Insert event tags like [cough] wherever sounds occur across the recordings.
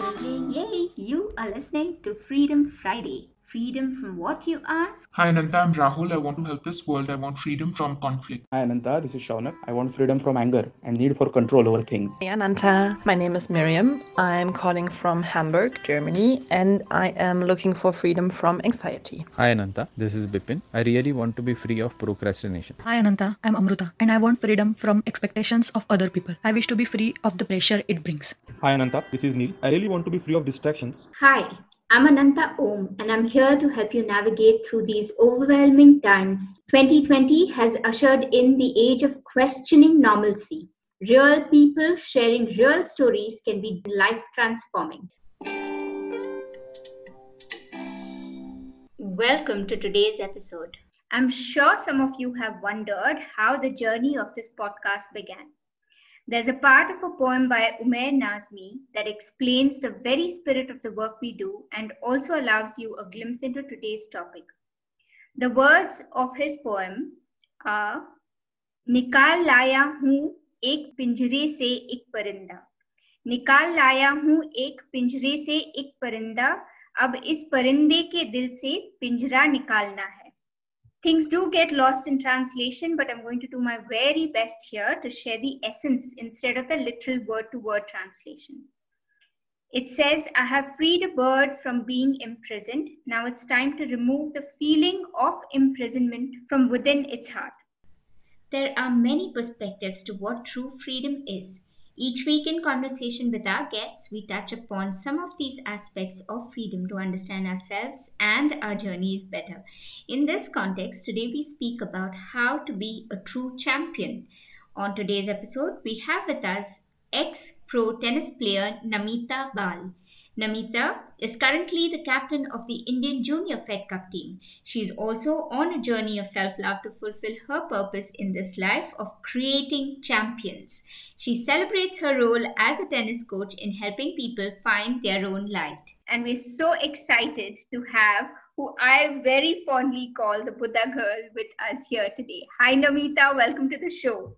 yay, yay, yay. You are listening to Freedom Friday. Freedom from what you ask? Hi Ananta, I'm Rahul. I want to help this world. I want freedom from conflict. Hi Ananta, this is Shaunak. I want freedom from anger and need for control over things. Hey Ananta, my name is Miriam. I'm calling from Hamburg, Germany, and I am looking for freedom from anxiety. Hi Ananta, this is Bipin. I really want to be free of procrastination. Hi Ananta, I'm Amruta and I want freedom from expectations of other people. I wish to be free of the pressure it brings. Hi Ananta, this is Neil. I really want to be free of distractions. Hi, I'm Ananta Om, and I'm here to help you navigate through these overwhelming times. 2020 has ushered in the age of questioning normalcy. Real people sharing real stories can be life transforming. Welcome to today's episode. I'm sure some of you have wondered how the journey of this podcast began. There's a part of a poem by Umair Nazmi that explains the very spirit of the work we do and also allows you a glimpse into today's topic. The words of his poem are निकाल लाया हूँ एक पिंजरे से एक परिंदा निकाल लाया हूँ एक पिंजरे से एक परिंदा अब इस परिंदे के दिल से पिंजरा निकालना है Things do get lost in translation, but I'm going to do my very best here to share the essence instead of the literal word to word translation. It says, I have freed a bird from being imprisoned. Now it's time to remove the feeling of imprisonment from within its heart. There are many perspectives to what true freedom is. Each week in conversation with our guests, we touch upon some of these aspects of freedom to understand ourselves and our journeys better. In this context, today we speak about how to be a true champion. On today's episode, we have with us ex pro tennis player Namita Bal. Namita is currently the captain of the Indian Junior Fed Cup team. She is also on a journey of self love to fulfill her purpose in this life of creating champions. She celebrates her role as a tennis coach in helping people find their own light. And we're so excited to have who I very fondly call the Buddha girl with us here today. Hi, Namita. Welcome to the show.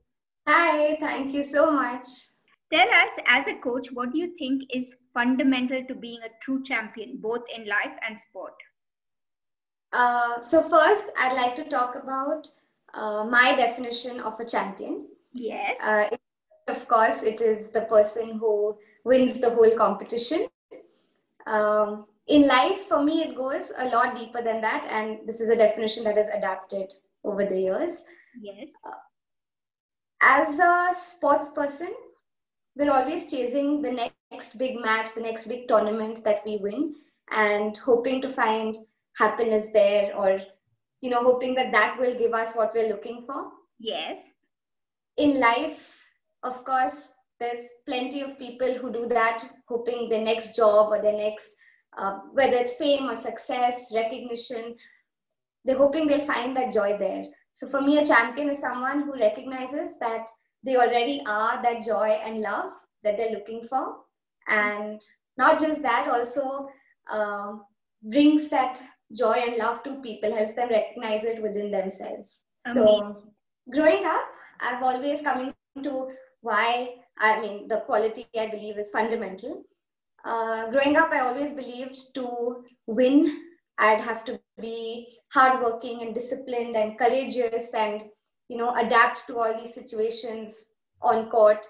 Hi, thank you so much. Tell us, as a coach, what do you think is fundamental to being a true champion, both in life and sport? Uh, so, first, I'd like to talk about uh, my definition of a champion. Yes. Uh, it, of course, it is the person who wins the whole competition. Um, in life, for me, it goes a lot deeper than that, and this is a definition that has adapted over the years. Yes. Uh, as a sports person, we're always chasing the next big match, the next big tournament that we win, and hoping to find happiness there, or you know, hoping that that will give us what we're looking for. Yes. In life, of course, there's plenty of people who do that, hoping the next job or the next, uh, whether it's fame or success, recognition, they're hoping they'll find that joy there. So for me, a champion is someone who recognizes that they already are that joy and love that they're looking for. And not just that, also uh, brings that joy and love to people, helps them recognize it within themselves. So, growing up, I've always come to why I mean, the quality I believe is fundamental. Uh, growing up, I always believed to win, I'd have to be hardworking and disciplined and courageous and you know adapt to all these situations on court.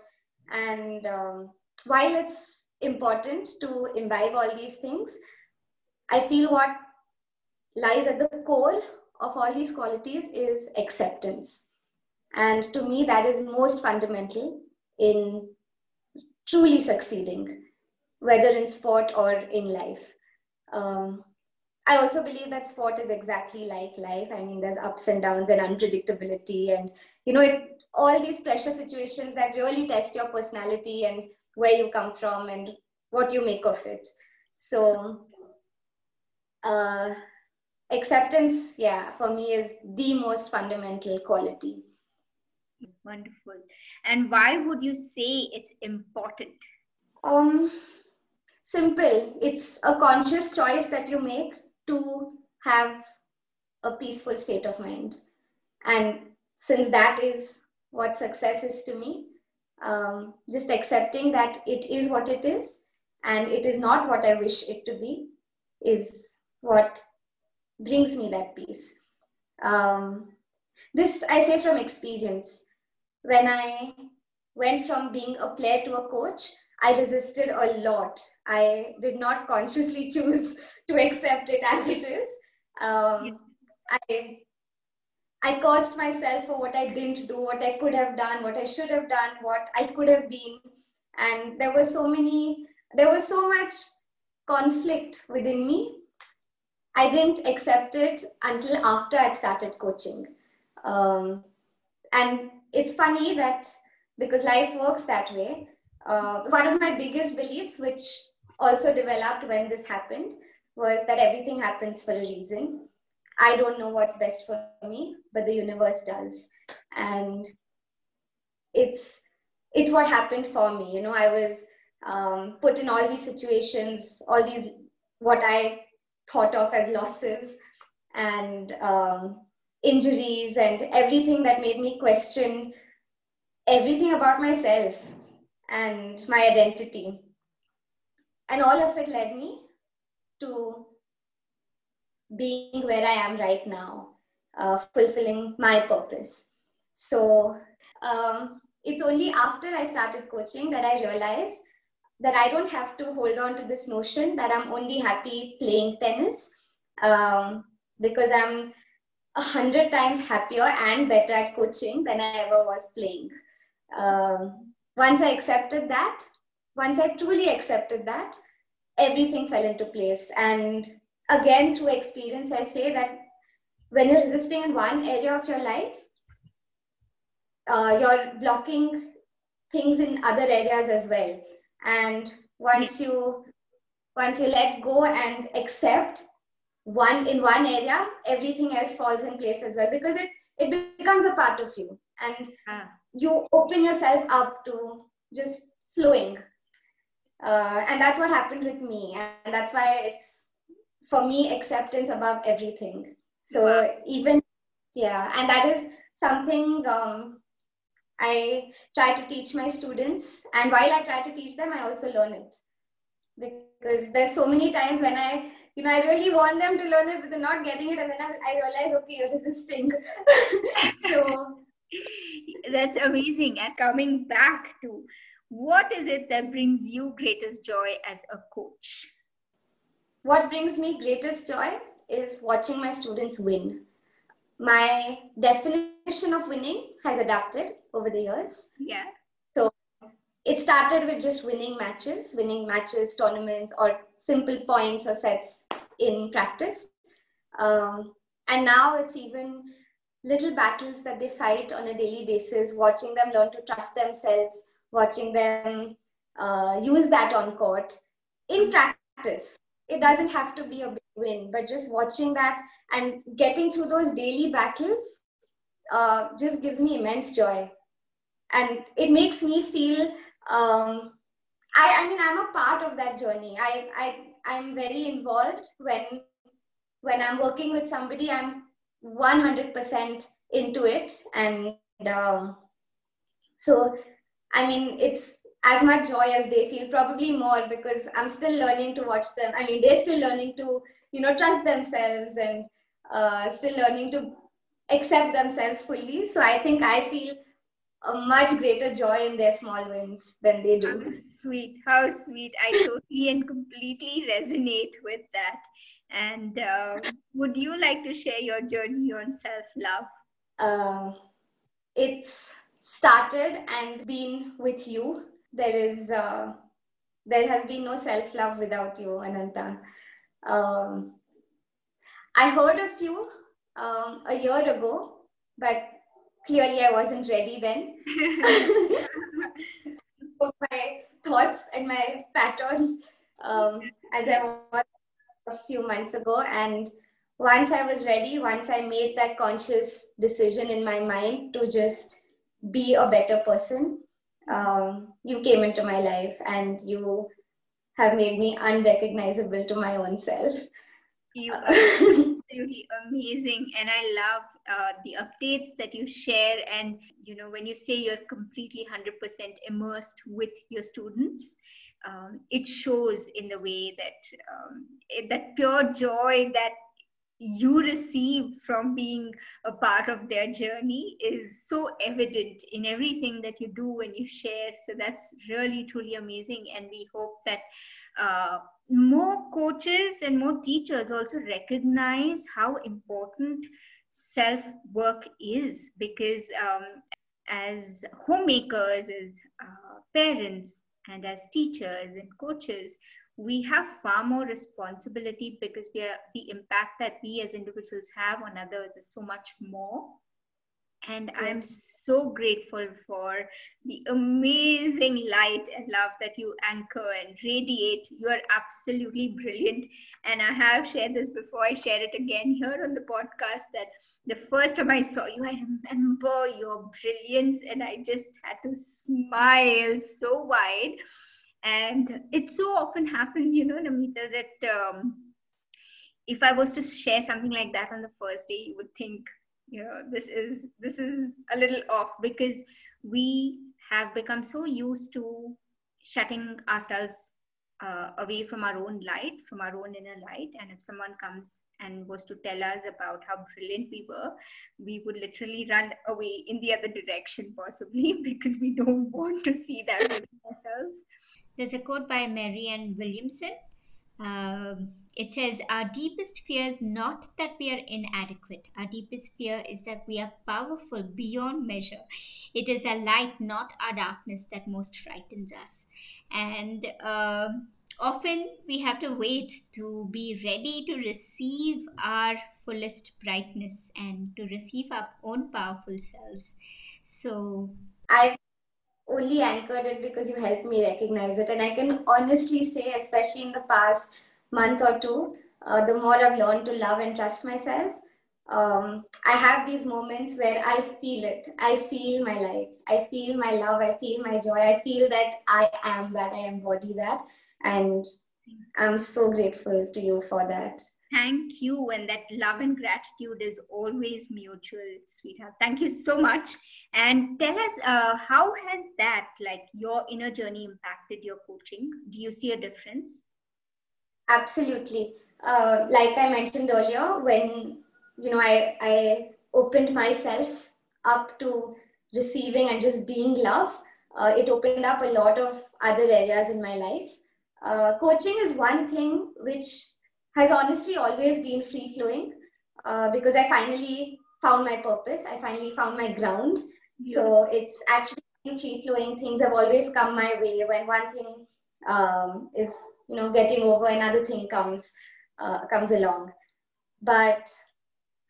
And um, while it's important to imbibe all these things i feel what lies at the core of all these qualities is acceptance. And to me that is most fundamental in truly succeeding whether in sport or in life. Um, I also believe that sport is exactly like life. I mean, there's ups and downs and unpredictability, and you know, it, all these pressure situations that really test your personality and where you come from and what you make of it. So, uh, acceptance, yeah, for me is the most fundamental quality. Wonderful. And why would you say it's important? Um, simple. It's a conscious choice that you make to have a peaceful state of mind. And since that is what success is to me, um, just accepting that it is what it is and it is not what I wish it to be, is what brings me that peace. Um, this I say from experience. When I went from being a player to a coach, I resisted a lot. I did not consciously [laughs] choose to accept it as it is. Um, I I cursed myself for what I didn't do, what I could have done, what I should have done, what I could have been, and there were so many. There was so much conflict within me. I didn't accept it until after I'd started coaching. Um, and it's funny that because life works that way, uh, one of my biggest beliefs, which also developed when this happened, was that everything happens for a reason. I don't know what's best for me, but the universe does. And it's it's what happened for me. You know, I was um, put in all these situations, all these what I thought of as losses and um, injuries and everything that made me question everything about myself and my identity. And all of it led me to being where I am right now, uh, fulfilling my purpose. So um, it's only after I started coaching that I realized that I don't have to hold on to this notion that I'm only happy playing tennis um, because I'm a hundred times happier and better at coaching than I ever was playing. Um, once I accepted that, once I truly accepted that, everything fell into place. And again, through experience, I say that when you're resisting in one area of your life, uh, you're blocking things in other areas as well. And once you once you let go and accept one in one area, everything else falls in place as well because it it becomes a part of you and ah. You open yourself up to just flowing. Uh, and that's what happened with me, and that's why it's for me acceptance above everything. So wow. even yeah, and that is something um, I try to teach my students, and while I try to teach them, I also learn it because there's so many times when I you know, I really want them to learn it, but they're not getting it, and then I, I realize, okay, you're resisting. [laughs] so that's amazing. And coming back to what is it that brings you greatest joy as a coach? What brings me greatest joy is watching my students win. My definition of winning has adapted over the years. Yeah. So it started with just winning matches, winning matches, tournaments, or simple points or sets in practice. Um, and now it's even little battles that they fight on a daily basis, watching them learn to trust themselves, watching them uh, use that on court in practice. It doesn't have to be a big win, but just watching that and getting through those daily battles uh, just gives me immense joy. And it makes me feel um, I, I mean i'm a part of that journey i i i'm very involved when when i'm working with somebody i'm 100% into it and um, so i mean it's as much joy as they feel probably more because i'm still learning to watch them i mean they're still learning to you know trust themselves and uh, still learning to accept themselves fully so i think i feel a much greater joy in their small wins than they do. How sweet, how sweet. I totally and completely resonate with that. And uh, would you like to share your journey on self love? Uh, it's started and been with you. There is, uh, there has been no self love without you, Ananta. Um, I heard of you um, a year ago, but clearly I wasn't ready then. [laughs] [laughs] my thoughts and my patterns um, as I was a few months ago. And once I was ready, once I made that conscious decision in my mind to just be a better person, um, you came into my life and you have made me unrecognizable to my own self. You are [laughs] absolutely amazing, and I love uh, the updates that you share. And you know, when you say you're completely 100% immersed with your students, um, it shows in the way that um, that pure joy that you receive from being a part of their journey is so evident in everything that you do and you share. So that's really, truly amazing. And we hope that uh, more coaches and more teachers also recognize how important self work is because um, as homemakers, as uh, parents, and as teachers and coaches, we have far more responsibility because we are the impact that we as individuals have on others is so much more and yes. i'm so grateful for the amazing light and love that you anchor and radiate. You are absolutely brilliant. And i have shared this before. I share it again here on the podcast that the first time i saw you i remember your brilliance and i just had to smile so wide. And it so often happens you know namita that um, if i was to share something like that on the first day you would think you know this is this is a little off because we have become so used to shutting ourselves uh, away from our own light from our own inner light. And if someone comes and was to tell us about how brilliant we were we would literally run away in the other direction possibly [laughs] because we don't want to see that within ourselves. There's a quote by marianne williamson um, it says, Our deepest fear is not that we are inadequate. Our deepest fear is that we are powerful beyond measure. It is our light, not our darkness, that most frightens us. And uh, often we have to wait to be ready to receive our fullest brightness and to receive our own powerful selves. So, I only anchored it because you helped me recognize it. And I can honestly say, especially in the past month or two, uh, the more I've learned to love and trust myself, um, I have these moments where I feel it. I feel my light. I feel my love. I feel my joy. I feel that I am that. I embody that. And I'm so grateful to you for that. Thank you. And that love and gratitude is always mutual, sweetheart. Thank you so much. And tell us, uh, how has that, like your inner journey, impacted your coaching? Do you see a difference? Absolutely. Uh, like I mentioned earlier, when you know I, I opened myself up to receiving and just being love, uh, it opened up a lot of other areas in my life. Uh, coaching is one thing which has honestly always been free flowing uh, because I finally found my purpose. I finally found my ground. Yeah. So it's actually free flowing things have always come my way when one thing um, is you know getting over another thing comes uh, comes along. But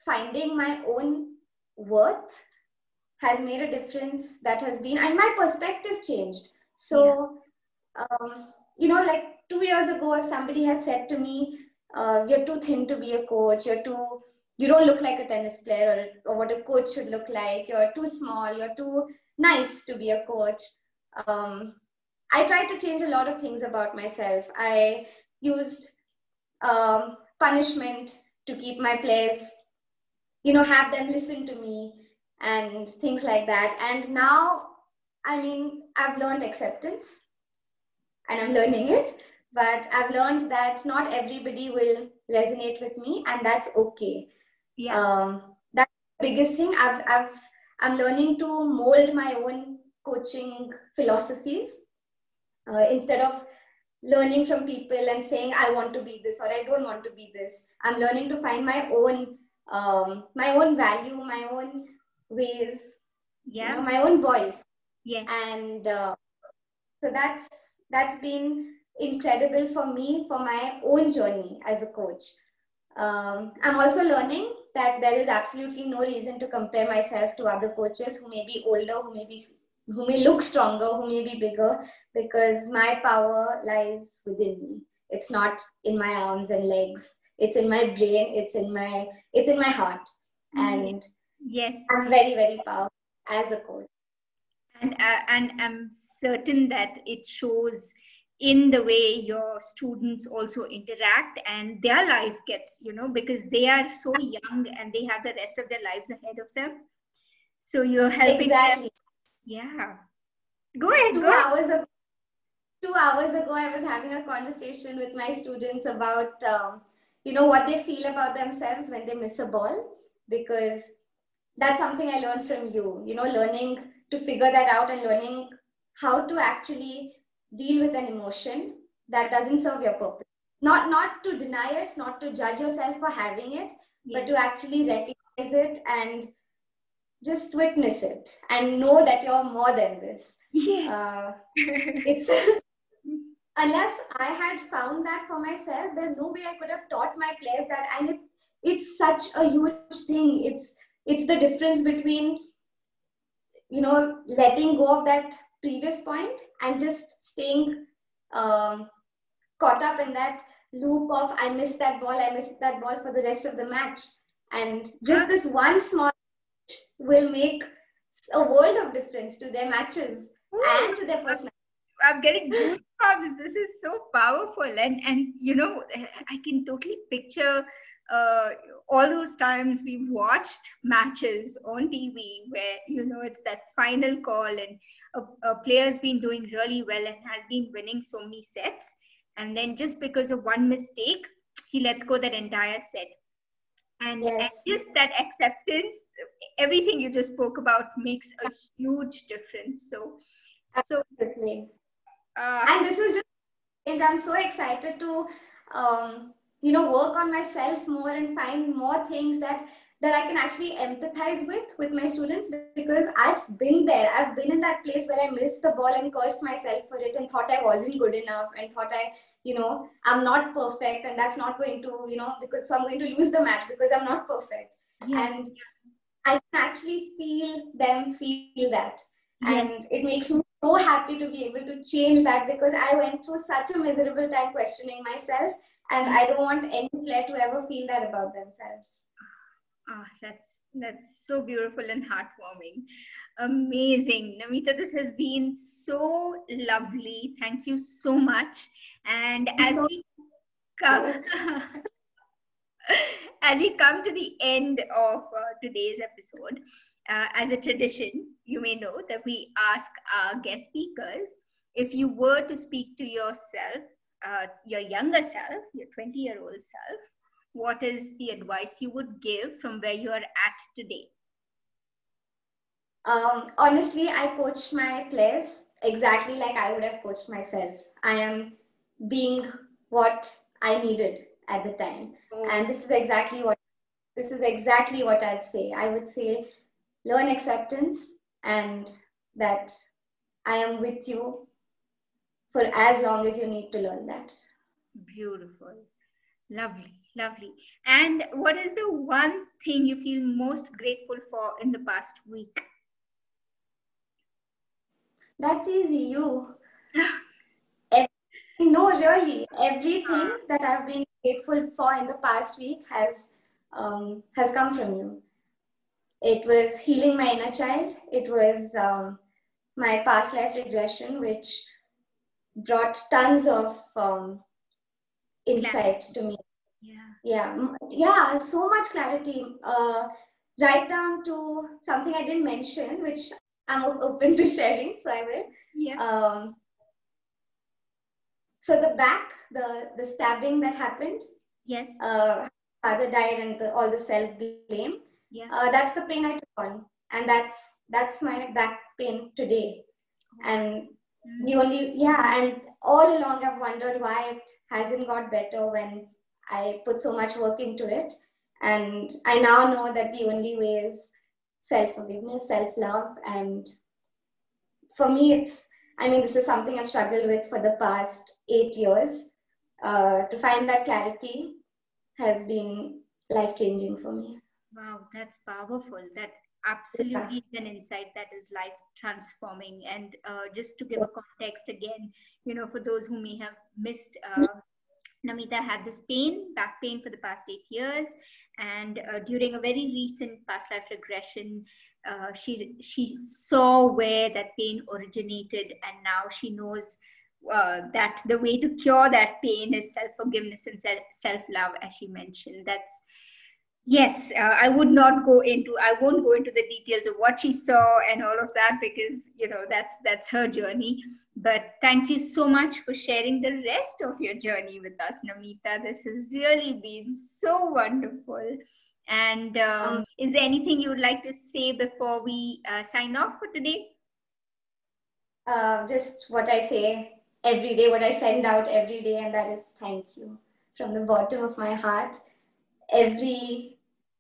finding my own worth has made a difference that has been and my perspective changed. So yeah. um, you know like two years ago if somebody had said to me uh, you're too thin to be a coach. You're too you don't look like a tennis player or, or what a coach should look like. You're too small. You're too nice to be a coach. Um, I tried to change a lot of things about myself. I used um, punishment to keep my players, you know, have them listen to me and things like that. And now, I mean, I've learned acceptance and I'm learning it, but I've learned that not everybody will resonate with me, and that's okay. Yeah. Um, that's the biggest thing. I've, I've, I'm learning to mold my own coaching philosophies uh, instead of learning from people and saying i want to be this or i don't want to be this i'm learning to find my own um, my own value my own ways yeah. you know, my own voice. Yeah and uh, so that's that's been incredible for me for my own journey as a coach. Um, i'm also learning that there is absolutely no reason to compare myself to other coaches who may be older who may be who may look stronger, who may be bigger, because my power lies within me. It's not in my arms and legs. It's in my brain. It's in my it's in my heart. And yes, I'm very very powerful as a coach. And uh, and I'm certain that it shows in the way your students also interact and their life gets you know because they are so young and they have the rest of their lives ahead of them so you're helping exactly. them yeah. Go ahead. Two go hours ago, two hours ago, I was having a conversation with my students about, um, you know, what they feel about themselves when they miss a ball, because that's something I learned from you, you know, learning to figure that out and learning how to actually deal with an emotion that doesn't serve your purpose. Not, not to deny it, not to judge yourself for having it, Yes. but to actually recognize it and just witness it and know that you're more than this. Yes. Uh, [laughs] it's [laughs] unless I had found that for myself, there's no way I could have taught my players that. And it, it's such a huge thing. It's it's the difference between you know letting go of that previous point and just staying um, caught up in that loop of I missed that ball, I missed that ball for the rest of the match, and just this one small will make a world of difference to their matches and to their personality. I'm getting goosebumps. This is so powerful, and and you know, I can totally picture uh, all those times we've watched matches on TV where you know it's that final call, and a, a player's been doing really well and has been winning so many sets, and then just because of one mistake, he lets go that entire set. And, Yes. just that acceptance, everything you just spoke about makes a huge difference. So, so Absolutely. uh, and this is just and i'm so excited to um, you know work on myself more and find more things that that i can actually empathize with with my students because i've been there i've been in that place where i missed the ball and cursed myself for it and thought i wasn't good enough and thought i you know i'm not perfect and that's not going to you know because so i'm going to lose the match because i'm not perfect yeah. and i can actually feel them feel that Yes. and it makes me so happy to be able to change that because I went through such a miserable time questioning myself, and I don't want any player to ever feel that about themselves. Ah, that's that's so beautiful and heartwarming. Amazing. Namita, this has been so lovely. Thank you so much. And as so- we come [laughs] as we come to the end of uh, today's episode, uh, as a tradition, you may know that we ask our guest speakers if you were to speak to yourself, uh, your younger self, your 20 year old self, what is the advice you would give from where you are at today? Um, honestly, I coach my players exactly like I would have coached myself. I am being what I needed at the time. and this is exactly what this is exactly what i'd say i would say learn acceptance and that i am with you for as long as you need to learn that Beautiful. Lovely, lovely. And what is the one thing you feel most grateful for in the past week? that's easy you [laughs] no really everything that i've been grateful for in the past week has um, has come from you it was healing my inner child it was um, my past life regression which brought tons of um, insight to me Yeah. yeah yeah so much clarity uh, right down to something i didn't mention which i'm open to sharing so i will Yeah. um, so the back the the stabbing that happened yes. uh, father died and the, all the self blame Yeah. uh, that's the pain i took on and that's that's my back pain today and Mm. The only yeah and all along i've wondered why it hasn't got better when i put so much work into it. And i now know that the only way is self-forgiveness self-love. And for me it's i mean this is something i've struggled with for the past eight years. Uh, to find that clarity has been life-changing for me. Wow, that's powerful. That absolutely is an insight that is life transforming. And uh, just to give a context again, you know, for those who may have missed, uh, Namita had this pain, back pain for the past eight years. And uh, during a very recent past life regression, uh, she she saw where that pain originated, and now she knows uh, that the way to cure that pain is self forgiveness and self love, as she mentioned. That's Yes, uh, I would not go into. I won't go into the details of what she saw and all of that because you know that's that's her journey. But thank you so much for sharing the rest of your journey with us, Namita. This has really been so wonderful. And um, is there anything you would like to say before we uh, sign off for today? Uh, just what I say every day, what I send out every day, and that is thank you from the bottom of my heart every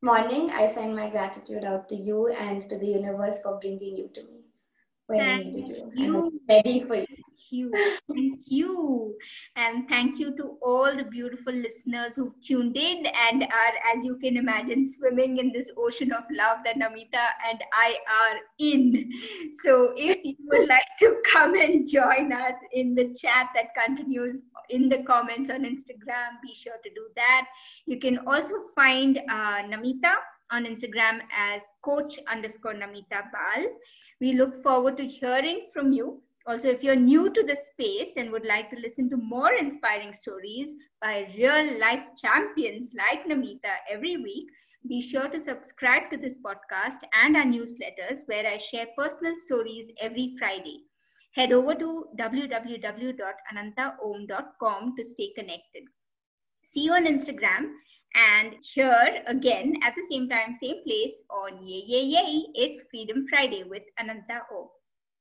morning I send my gratitude out to you and to the universe for bringing you to me when I needed you. you. I'm ready for you. Thank you. Thank you. And thank you to all the beautiful listeners who've tuned in and are, as you can imagine, swimming in this ocean of love that Namita and I are in. So if you would like to come and join us in the chat that continues in the comments on Instagram, be sure to do that. You can also find uh, Namita on Instagram as coach underscore Namita Bal. We look forward to hearing from you. Also, if you're new to the space and would like to listen to more inspiring stories by real life champions like Namita every week, be sure to subscribe to this podcast and our newsletters where I share personal stories every Friday. Head over to www.anantaom.com to stay connected. See you on Instagram and here again at the same time, same place on Yay Yay Yay, it's Freedom Friday with Ananta O.